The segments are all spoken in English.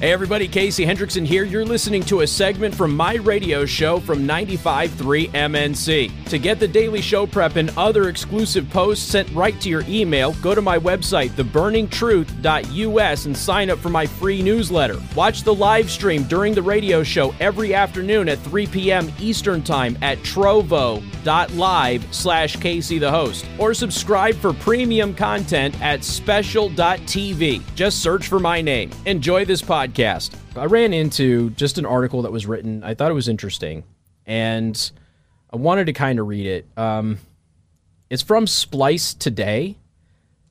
Hey everybody, Casey Hendrickson here. You're listening to a segment from my radio show from 95.3 MNC. To get the daily show prep and other exclusive posts sent right to your email, go to my website, theburningtruth.us, and sign up for my free newsletter. Watch the live stream during the radio show every afternoon at 3 p.m. Eastern Time at trovo.live slash Casey the host. Or subscribe for premium content at special.tv. Just search for my name. Enjoy this podcast podcast, I ran into just an article that was written. I thought it was interesting, and I wanted to kind of read it. Um, it's from Splice Today,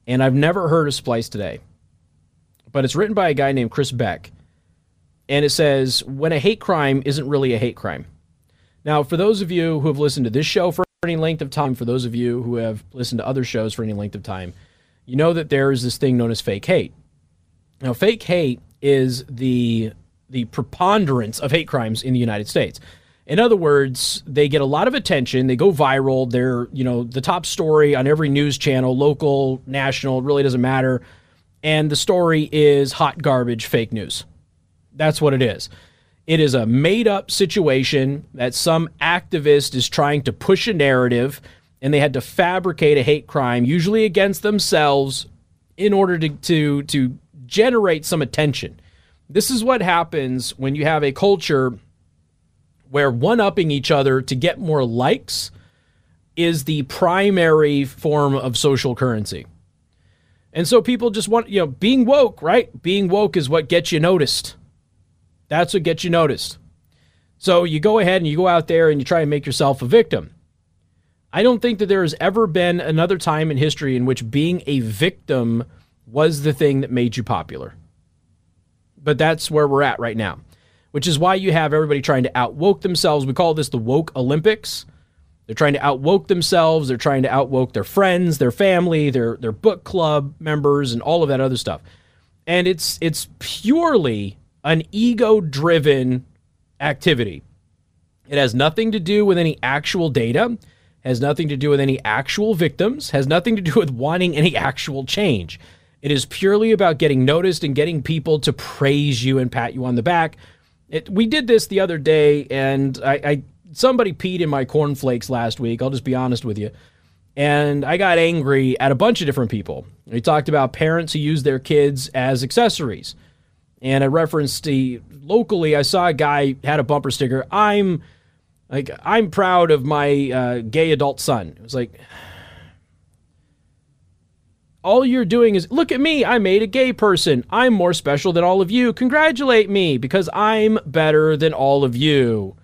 and I've never heard of Splice Today, but it's written by a guy named Chris Beck, and it says when a hate crime isn't really a hate crime. Now, for those of you who have listened to this show for any length of time, for those of you who have listened to other shows for any length of time, you know that there is this thing known as fake hate. Now, fake hate is the the preponderance of hate crimes in the United States. In other words, they get a lot of attention, they go viral, they're, you know, the top story on every news channel, local, national, it really doesn't matter. And the story is hot garbage fake news. That's what it is. It is a made up situation that some activist is trying to push a narrative and they had to fabricate a hate crime, usually against themselves, in order to, to, to generate some attention. This is what happens when you have a culture where one upping each other to get more likes is the primary form of social currency. And so people just want, you know, being woke, right? Being woke is what gets you noticed. That's what gets you noticed. So you go ahead and you go out there and you try and make yourself a victim. I don't think that there has ever been another time in history in which being a victim was the thing that made you popular. But that's where we're at right now, which is why you have everybody trying to outwoke themselves. We call this the woke Olympics. They're trying to outwoke themselves. They're trying to outwoke their friends, their family, their their book club members, and all of that other stuff. And it's it's purely an ego-driven activity. It has nothing to do with any actual data, has nothing to do with any actual victims, has nothing to do with wanting any actual change. It is purely about getting noticed and getting people to praise you and pat you on the back. It, we did this the other day, and I, I somebody peed in my cornflakes last week. I'll just be honest with you. And I got angry at a bunch of different people. We talked about parents who use their kids as accessories. And I referenced the locally, I saw a guy had a bumper sticker. I'm like, I'm proud of my uh, gay adult son. It was like, all you're doing is look at me, I made a gay person. I'm more special than all of you. Congratulate me because I'm better than all of you.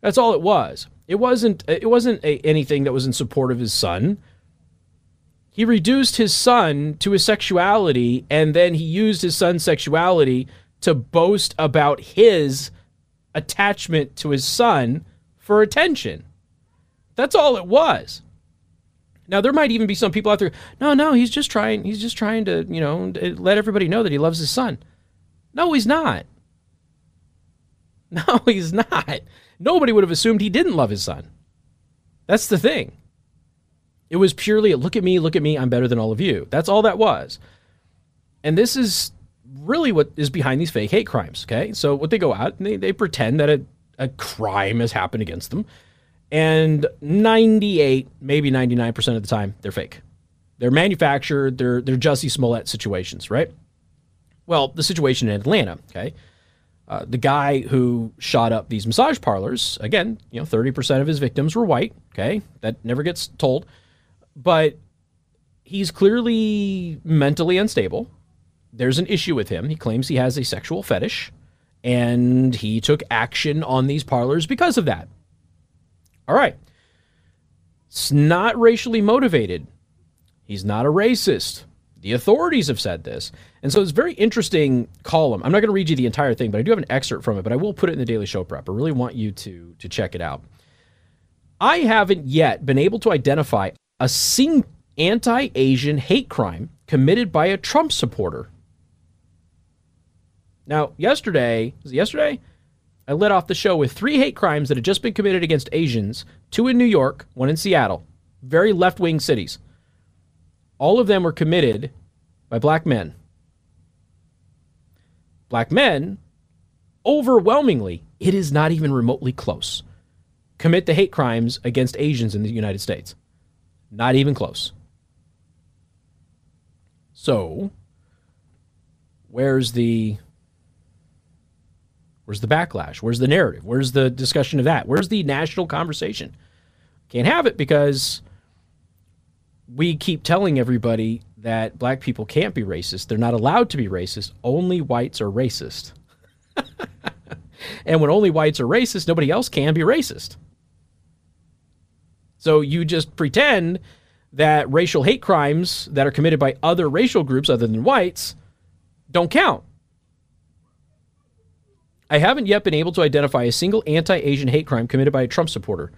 That's all it was. It wasn't it wasn't a, anything that was in support of his son. He reduced his son to his sexuality and then he used his son's sexuality to boast about his attachment to his son for attention. That's all it was. Now there might even be some people out there. No, no, he's just trying. He's just trying to, you know, eh, let everybody know that he loves his son. No, he's not. No, he's not. Nobody would have assumed he didn't love his son. That's the thing. It was purely a look at me, look at me, I'm better than all of you. That's all that was. And this is really what is behind these fake hate crimes. Okay. So what they go out and they, they pretend that a, a crime has happened against them and 98, maybe 99% of the time, they're fake. They're manufactured, they're, they're Jussie Smollett situations, right? Well, the situation in Atlanta, okay? Uh, the guy who shot up these massage parlors, again, you know, 30% of his victims were white, okay? That never gets told. But he's clearly mentally unstable. There's an issue with him. He claims he has a sexual fetish, and he took action on these parlors because of that. All right. It's not racially motivated. He's not a racist. The authorities have said this. And so it's a very interesting column. I'm not going to read you the entire thing, but I do have an excerpt from it, but I will put it in the Daily Show Prep. I really want you to, to check it out. I haven't yet been able to identify a single anti Asian hate crime committed by a Trump supporter. Now, yesterday, yesterday? I led off the show with three hate crimes that had just been committed against Asians two in New York, one in Seattle, very left wing cities. All of them were committed by black men. Black men overwhelmingly, it is not even remotely close, commit the hate crimes against Asians in the United States. Not even close. So, where's the where's the backlash? Where's the narrative? Where's the discussion of that? Where's the national conversation? Can't have it because we keep telling everybody that black people can't be racist. They're not allowed to be racist. Only whites are racist. and when only whites are racist, nobody else can be racist. So you just pretend that racial hate crimes that are committed by other racial groups other than whites don't count. I haven't yet been able to identify a single anti Asian hate crime committed by a Trump supporter.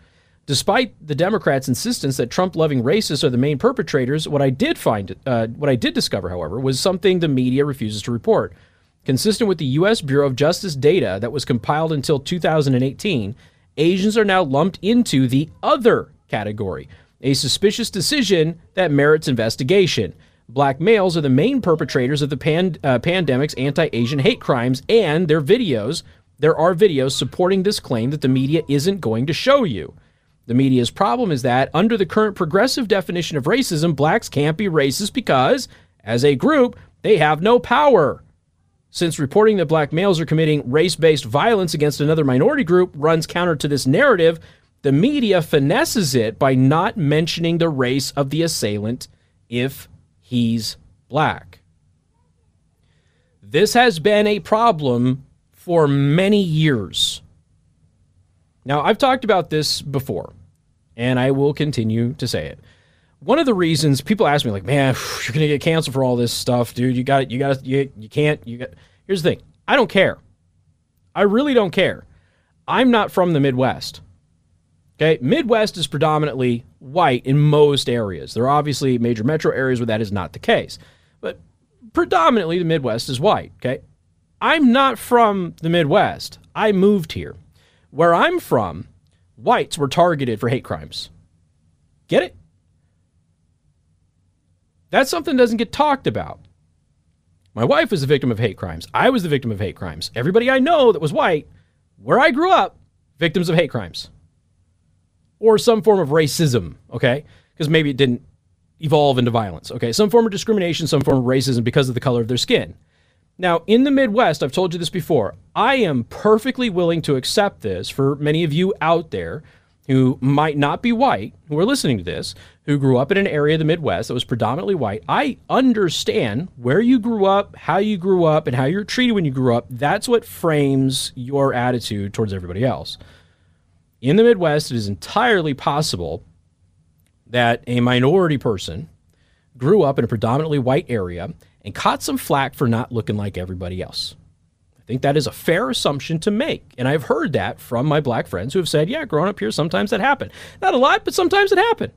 Despite the Democrats' insistence that Trump-loving racists are the main perpetrators, what I did find, uh, what I did discover, however, was something the media refuses to report. Consistent with the U.S. Bureau of Justice data that was compiled until 2018, Asians are now lumped into the other category, a suspicious decision that merits investigation. Black males are the main perpetrators of the uh, pandemic's anti Asian hate crimes, and their videos, there are videos supporting this claim that the media isn't going to show you. The media's problem is that, under the current progressive definition of racism, blacks can't be racist because, as a group, they have no power. Since reporting that black males are committing race based violence against another minority group runs counter to this narrative, the media finesses it by not mentioning the race of the assailant if he's black. This has been a problem for many years. Now, I've talked about this before and I will continue to say it. One of the reasons people ask me, like, man, you're gonna get canceled for all this stuff, dude. You got. You got you, you can't. You got. Here's the thing. I don't care. I really don't care. I'm not from the Midwest. Okay, Midwest is predominantly white in most areas. There are obviously major metro areas where that is not the case, but predominantly the Midwest is white. Okay, I'm not from the Midwest. I moved here. Where I'm from, whites were targeted for hate crimes. Get it? That's something that doesn't get talked about. My wife was the victim of hate crimes. I was the victim of hate crimes. Everybody I know that was white, where I grew up, victims of hate crimes. Or some form of racism, okay? Because maybe it didn't evolve into violence, okay? Some form of discrimination, some form of racism because of the color of their skin. Now, in the Midwest, I've told you this before, I am perfectly willing to accept this for many of you out there who might not be white, who are listening to this, who grew up in an area of the Midwest that was predominantly white. I understand where you grew up, how you grew up, and how you're treated when you grew up. That's what frames your attitude towards everybody else. In the Midwest, it is entirely possible that a minority person grew up in a predominantly white area and caught some flack for not looking like everybody else. I think that is a fair assumption to make. And I've heard that from my black friends who have said, yeah, growing up here, sometimes that happened. Not a lot, but sometimes it happened.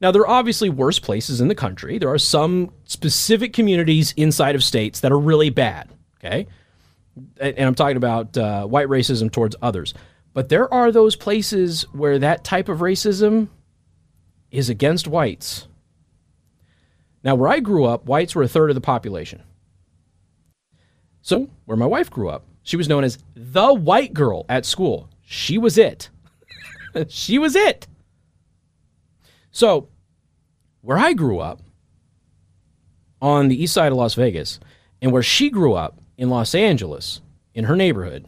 Now, there are obviously worse places in the country. There are some specific communities inside of states that are really bad, okay? And I'm talking about uh, white racism towards others. But there are those places where that type of racism is against whites now, where I grew up, whites were a third of the population. So, where my wife grew up, she was known as the white girl at school. She was it. she was it. So, where I grew up on the east side of Las Vegas, and where she grew up in Los Angeles, in her neighborhood,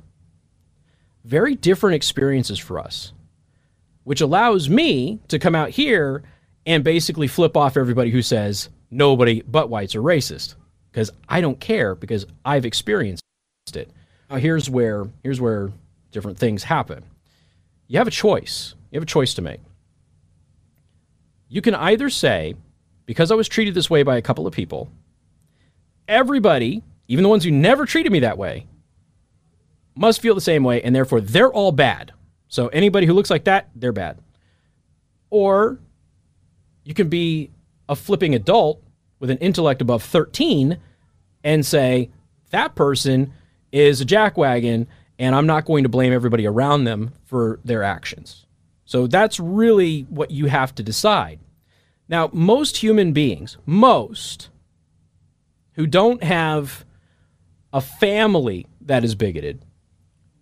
very different experiences for us, which allows me to come out here and basically flip off everybody who says nobody but whites are racist because I don't care because I've experienced it. Now here's where here's where different things happen. You have a choice. You have a choice to make. You can either say, because I was treated this way by a couple of people, everybody, even the ones who never treated me that way, must feel the same way, and therefore they're all bad. So anybody who looks like that, they're bad. Or you can be a flipping adult with an intellect above 13 and say, that person is a jackwagon and I'm not going to blame everybody around them for their actions. So that's really what you have to decide. Now, most human beings, most who don't have a family that is bigoted,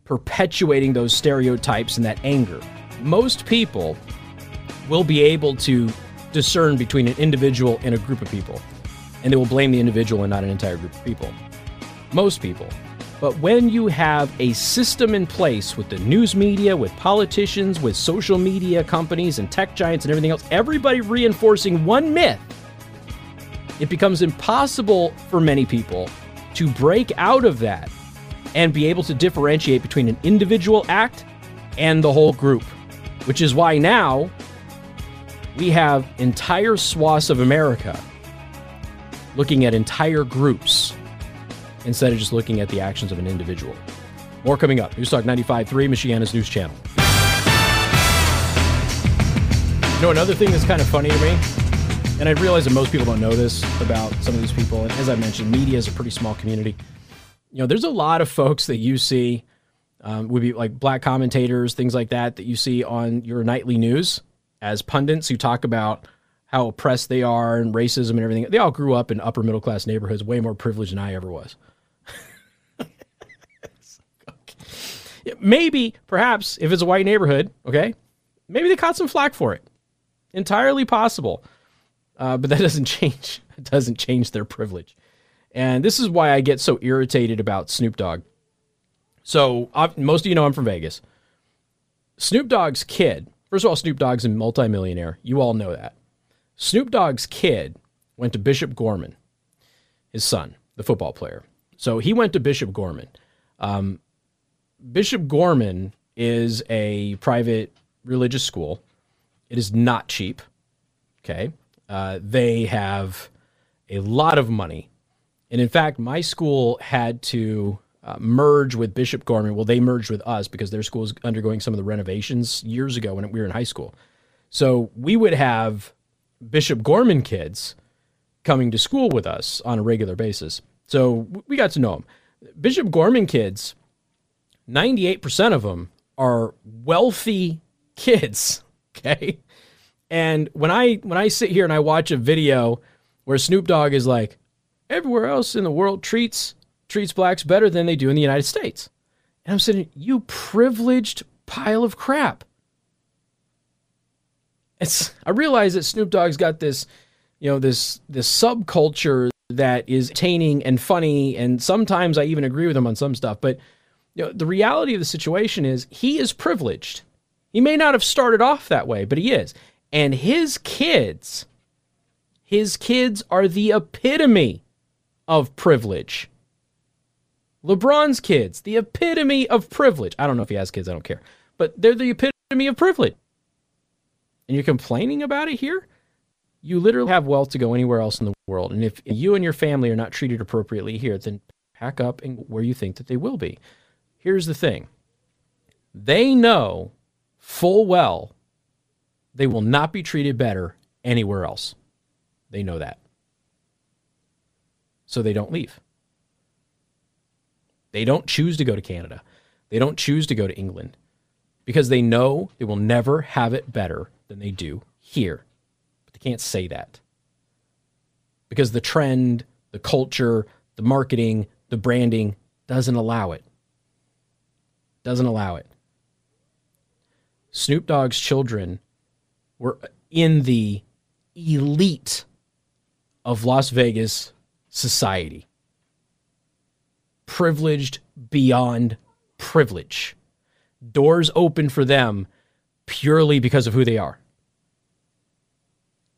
perpetuating those stereotypes and that anger. Most people will be able to discern between an individual and a group of people, and they will blame the individual and not an entire group of people. Most people. But when you have a system in place with the news media, with politicians, with social media companies and tech giants and everything else, everybody reinforcing one myth, it becomes impossible for many people to break out of that and be able to differentiate between an individual act and the whole group. Which is why now we have entire swaths of America looking at entire groups instead of just looking at the actions of an individual. More coming up. News Talk 95.3, Michiana's news channel. You know, another thing that's kind of funny to me, and I realize that most people don't know this about some of these people, and as I mentioned, media is a pretty small community. You know, there's a lot of folks that you see um, would be like black commentators, things like that, that you see on your nightly news as pundits who talk about how oppressed they are and racism and everything. They all grew up in upper middle class neighborhoods, way more privileged than I ever was. maybe, perhaps, if it's a white neighborhood, okay, maybe they caught some flack for it. Entirely possible, uh, but that doesn't change. It doesn't change their privilege, and this is why I get so irritated about Snoop Dogg. So I've, most of you know I'm from Vegas. Snoop Dogg's kid. First of all, Snoop Dogg's a multimillionaire. You all know that. Snoop Dogg's kid went to Bishop Gorman, his son, the football player. So he went to Bishop Gorman. Um, Bishop Gorman is a private religious school. It is not cheap. Okay. Uh, they have a lot of money. And in fact, my school had to uh, merge with Bishop Gorman. Well, they merged with us because their school was undergoing some of the renovations years ago when we were in high school. So we would have Bishop Gorman kids coming to school with us on a regular basis. So we got to know them. Bishop Gorman kids 98% of them are wealthy kids, okay? And when I when I sit here and I watch a video where Snoop Dogg is like everywhere else in the world treats treats blacks better than they do in the United States. And I'm saying, you privileged pile of crap. It's I realize that Snoop Dogg's got this, you know, this this subculture that is entertaining and funny, and sometimes I even agree with him on some stuff, but you know, the reality of the situation is he is privileged. He may not have started off that way, but he is. And his kids, his kids are the epitome of privilege. LeBron's kids, the epitome of privilege. I don't know if he has kids, I don't care. But they're the epitome of privilege. And you're complaining about it here? You literally have wealth to go anywhere else in the world. And if you and your family are not treated appropriately here, then pack up and where you think that they will be. Here's the thing they know full well they will not be treated better anywhere else. They know that. So they don't leave. They don't choose to go to Canada. They don't choose to go to England because they know they will never have it better than they do here. But they can't say that because the trend, the culture, the marketing, the branding doesn't allow it doesn't allow it. Snoop Dogg's children were in the elite of Las Vegas society. Privileged beyond privilege. Doors open for them purely because of who they are.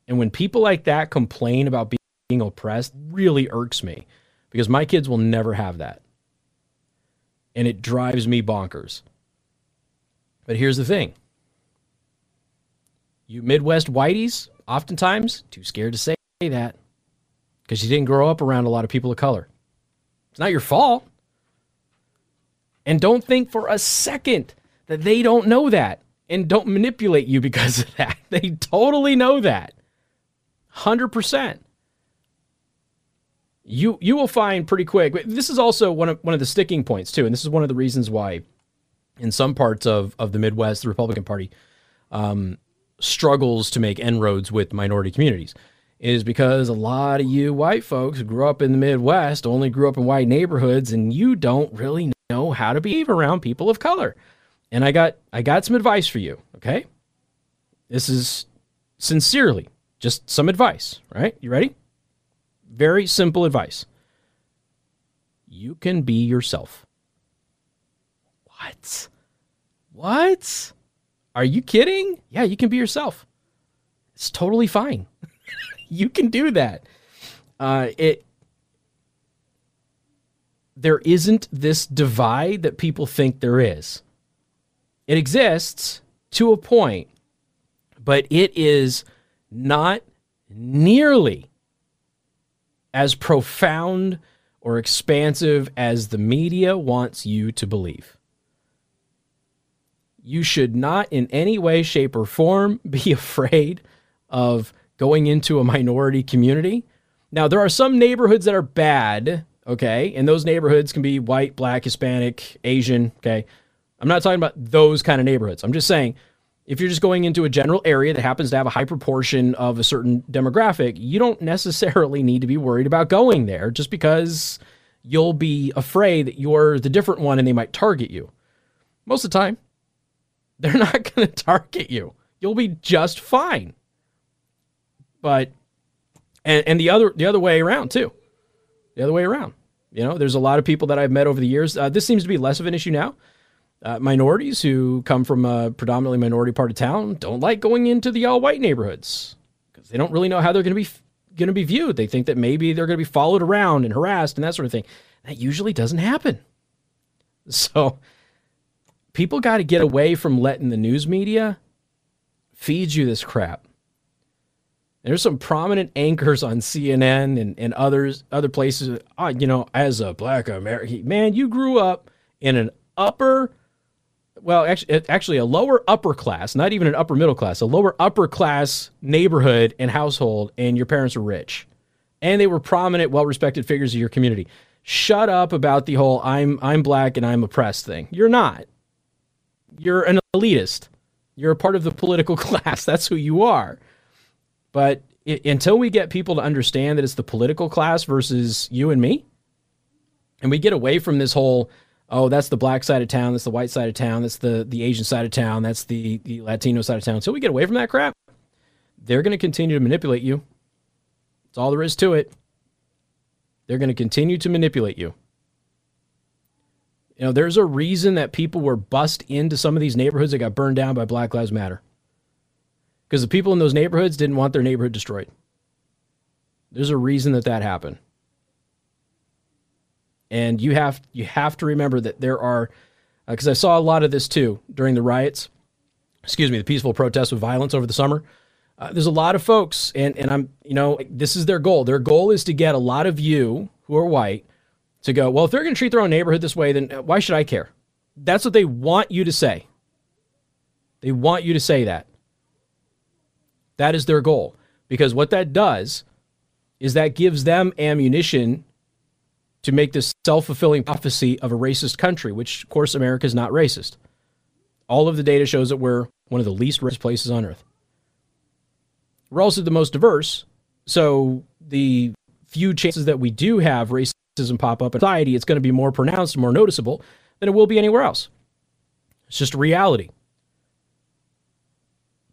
And when people like that complain about being oppressed, really irks me because my kids will never have that and it drives me bonkers. But here's the thing you Midwest whiteys, oftentimes too scared to say that because you didn't grow up around a lot of people of color. It's not your fault. And don't think for a second that they don't know that and don't manipulate you because of that. They totally know that. 100% you you will find pretty quick. This is also one of one of the sticking points too, and this is one of the reasons why, in some parts of of the Midwest, the Republican Party um, struggles to make inroads with minority communities, is because a lot of you white folks grew up in the Midwest only grew up in white neighborhoods, and you don't really know how to behave around people of color. And I got I got some advice for you, okay? This is sincerely just some advice, right? You ready? Very simple advice. You can be yourself. What? What? Are you kidding? Yeah, you can be yourself. It's totally fine. You can do that. Uh, it there isn't this divide that people think there is. It exists to a point, but it is not nearly as profound or expansive as the media wants you to believe. You should not, in any way, shape, or form, be afraid of going into a minority community. Now, there are some neighborhoods that are bad, okay? And those neighborhoods can be white, black, Hispanic, Asian, okay? I'm not talking about those kind of neighborhoods. I'm just saying if you're just going into a general area that happens to have a high proportion of a certain demographic, you don't necessarily need to be worried about going there just because you'll be afraid that you're the different one and they might target you. Most of the time, they're not going to target you. You'll be just fine. But and and the other the other way around too. The other way around. You know, there's a lot of people that I've met over the years. Uh, this seems to be less of an issue now uh, minorities who come from a predominantly minority part of town don't like going into the all white neighborhoods because they don't really know how they're going to be going to be viewed. They think that maybe they're going to be followed around and harassed and that sort of thing. That usually doesn't happen. So people got to get away from letting the news media feed you this crap. There's some prominent anchors on CNN and, and others other places. Oh, you know, as a black American man, you grew up in an upper well, actually, actually a lower upper class, not even an upper middle class, a lower upper class neighborhood and household, and your parents were rich, and they were prominent, well respected figures of your community. Shut up about the whole "I'm I'm black and I'm oppressed" thing. You're not. You're an elitist. You're a part of the political class. That's who you are. But it, until we get people to understand that it's the political class versus you and me, and we get away from this whole oh, that's the black side of town, that's the white side of town, that's the the Asian side of town, that's the the Latino side of town. Until we get away from that crap, they're going to continue to manipulate you. That's all there is to it. They're going to continue to manipulate you. You know, there's a reason that people were bust into some of these neighborhoods that got burned down by Black Lives Matter. Because the people in those neighborhoods didn't want their neighborhood destroyed. There's a reason that that happened. And you have you have to remember that there are because uh, I saw a lot of this too during the riots. Excuse me, the peaceful protests with violence over the summer. Uh, there's a lot of folks, and and I'm you know this is their goal. Their goal is to get a lot of you who are white to go. Well, if they're going to treat their own neighborhood this way, then why should I care? That's what they want you to say. They want you to say that. That is their goal because what that does is that gives them ammunition to make this self fulfilling prophecy of a racist country, which, of course, America is not racist. All of the data shows that we're one of the least racist places on earth. We're also the most diverse. So the few chances that we do have racism pop up in society, it's going to be more pronounced, more noticeable than it will be anywhere else. It's just reality.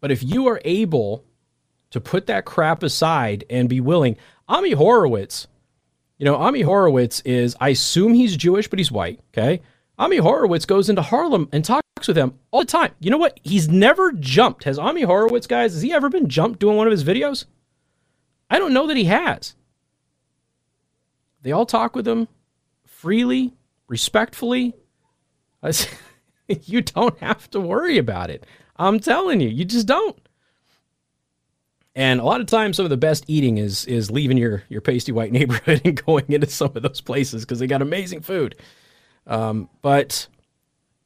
But if you are able to put that crap aside and be willing, Ami Horowitz you know, Ami Horowitz is, I assume he's Jewish, but he's white. Okay. Ami Horowitz goes into Harlem and talks with them all the time. You know what? He's never jumped. Has Ami Horowitz, guys, has he ever been jumped doing one of his videos? I don't know that he has. They all talk with him freely, respectfully. you don't have to worry about it. I'm telling you, you just don't. And a lot of times, some of the best eating is is leaving your your pasty white neighborhood and going into some of those places because they got amazing food. Um, but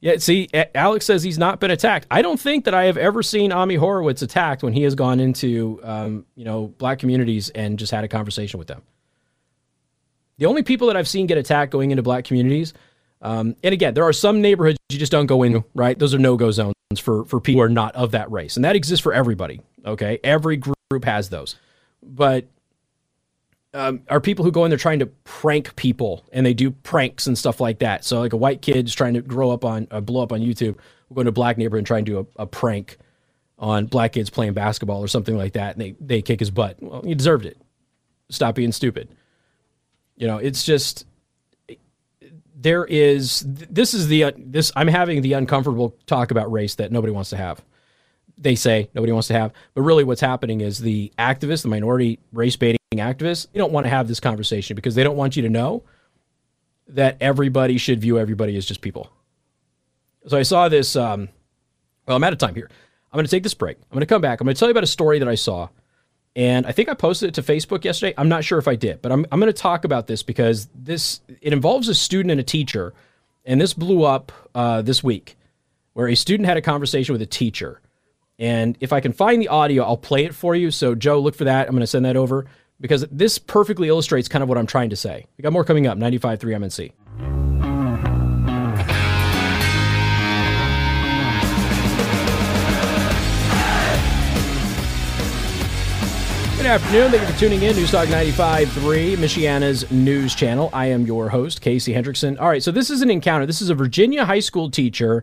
yeah, see, Alex says he's not been attacked. I don't think that I have ever seen Ami Horowitz attacked when he has gone into um, you know black communities and just had a conversation with them. The only people that I've seen get attacked going into black communities, um, and again, there are some neighborhoods you just don't go in. Right, those are no go zones for for people who are not of that race, and that exists for everybody. Okay, every group group has those. But um, are people who go in there trying to prank people and they do pranks and stuff like that. So like a white kid's trying to grow up on uh, blow up on YouTube, will go into a black neighborhood and try and do a, a, prank on black kids playing basketball or something like that, and they they kick his butt. Well, he deserved it. Stop being stupid. You know, it's just there is this is the this I'm having the uncomfortable talk about race that nobody wants to have they say nobody wants to have. But really, what's happening is the activists, the minority race baiting activists, they don't want to have this conversation because they don't want you to know that everybody should view everybody as just people. So I saw this. Um, well, I'm out of time here. I'm going to take this break. I'm going to come back. I'm going to tell you about a story that I saw. And I think I posted it to Facebook yesterday. I'm not sure if I did, but I'm, I'm going to talk about this because this it involves a student and a teacher. And this blew up uh, this week where a student had a conversation with a teacher and if I can find the audio, I'll play it for you. So, Joe, look for that. I'm going to send that over because this perfectly illustrates kind of what I'm trying to say. We got more coming up 95.3 MNC. Good afternoon. Thank you for tuning in. News Talk 95.3, Michiana's news channel. I am your host, Casey Hendrickson. All right, so this is an encounter. This is a Virginia high school teacher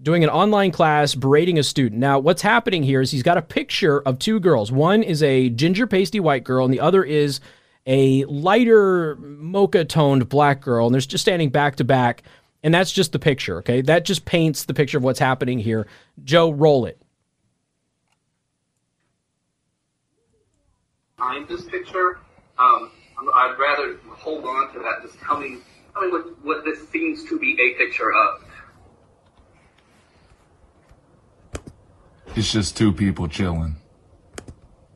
doing an online class berating a student. Now, what's happening here is he's got a picture of two girls. One is a ginger pasty white girl, and the other is a lighter mocha toned black girl. And they're just standing back to back. And that's just the picture, okay? That just paints the picture of what's happening here. Joe, roll it. Behind this picture, um, I'd rather hold on to that. Just tell me, tell me what, what this seems to be a picture of. It's just two people chilling.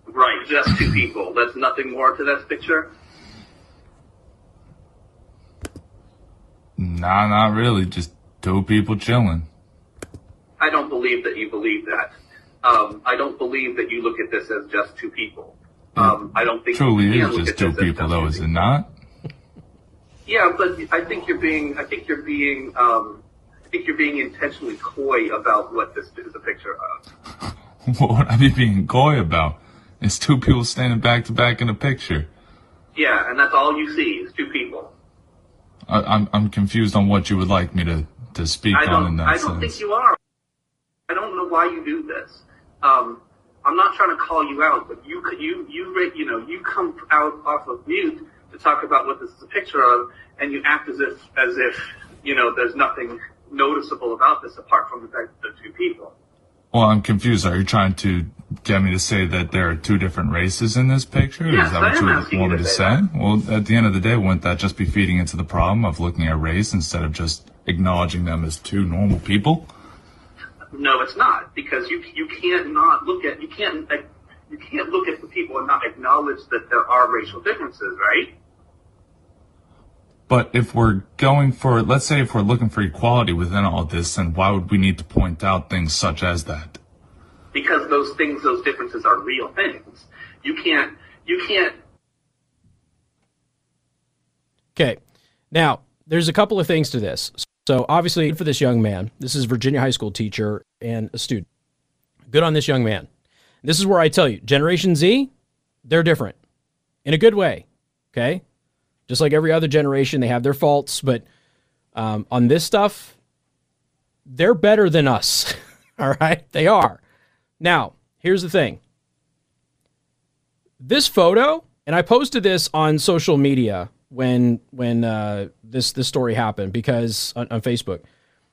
Right, just two people. There's nothing more to this picture? Nah, not really. Just two people chilling. I don't believe that you believe that. Um, I don't believe that you look at this as just two people. Um, I don't think truly is just two people, though, is it not? Yeah, but I think you're being. I think you're being. Um, think you're being intentionally coy about what this is a picture of. what would I be being coy about? It's two people standing back to back in a picture. Yeah, and that's all you see is two people. I, am I'm, I'm confused on what you would like me to, to speak on in that I don't sense. think you are. I don't know why you do this. Um, I'm not trying to call you out, but you you you you know you come out off of mute to talk about what this is a picture of, and you act as if as if you know there's nothing noticeable about this apart from the fact that they're two people. Well, I'm confused. Are you trying to get me to say that there are two different races in this picture? Yes, Is that what you want me to say? That. Well, at the end of the day, wouldn't that just be feeding into the problem of looking at race instead of just acknowledging them as two normal people? No, it's not because you you can't not look at you can't you can't look at the people and not acknowledge that there are racial differences, right? But if we're going for, let's say if we're looking for equality within all this, then why would we need to point out things such as that? Because those things, those differences are real things. You can't, you can't. Okay. Now, there's a couple of things to this. So obviously for this young man, this is Virginia high school teacher and a student. Good on this young man. This is where I tell you, Generation Z, they're different in a good way. Okay. Just like every other generation, they have their faults, but um, on this stuff, they're better than us. All right, they are. Now, here's the thing. This photo, and I posted this on social media when when uh, this this story happened because on, on Facebook.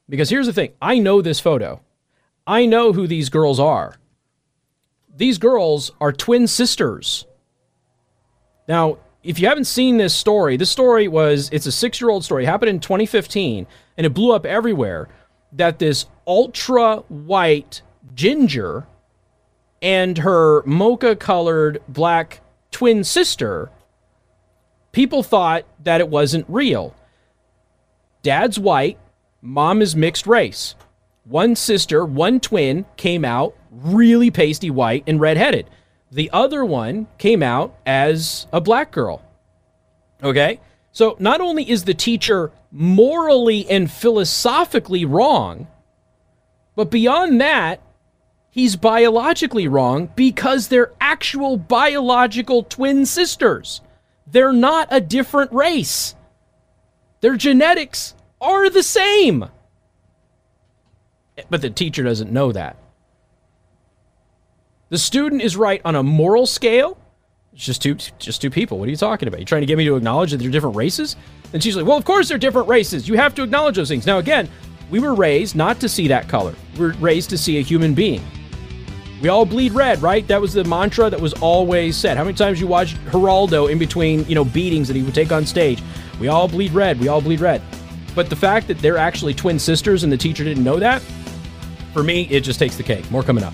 Because here's the thing, I know this photo. I know who these girls are. These girls are twin sisters. Now, if you haven't seen this story, this story was it's a six year old story, it happened in 2015, and it blew up everywhere. That this ultra white ginger and her mocha colored black twin sister, people thought that it wasn't real. Dad's white, mom is mixed race. One sister, one twin came out really pasty white and redheaded. The other one came out as a black girl. Okay? So not only is the teacher morally and philosophically wrong, but beyond that, he's biologically wrong because they're actual biological twin sisters. They're not a different race. Their genetics are the same. But the teacher doesn't know that. The student is right on a moral scale. It's just two, just two people. What are you talking about? You're trying to get me to acknowledge that they're different races? And she's like, well, of course they're different races. You have to acknowledge those things. Now, again, we were raised not to see that color. We're raised to see a human being. We all bleed red, right? That was the mantra that was always said. How many times you watched Geraldo in between, you know, beatings that he would take on stage? We all bleed red. We all bleed red. But the fact that they're actually twin sisters and the teacher didn't know that, for me, it just takes the cake. More coming up.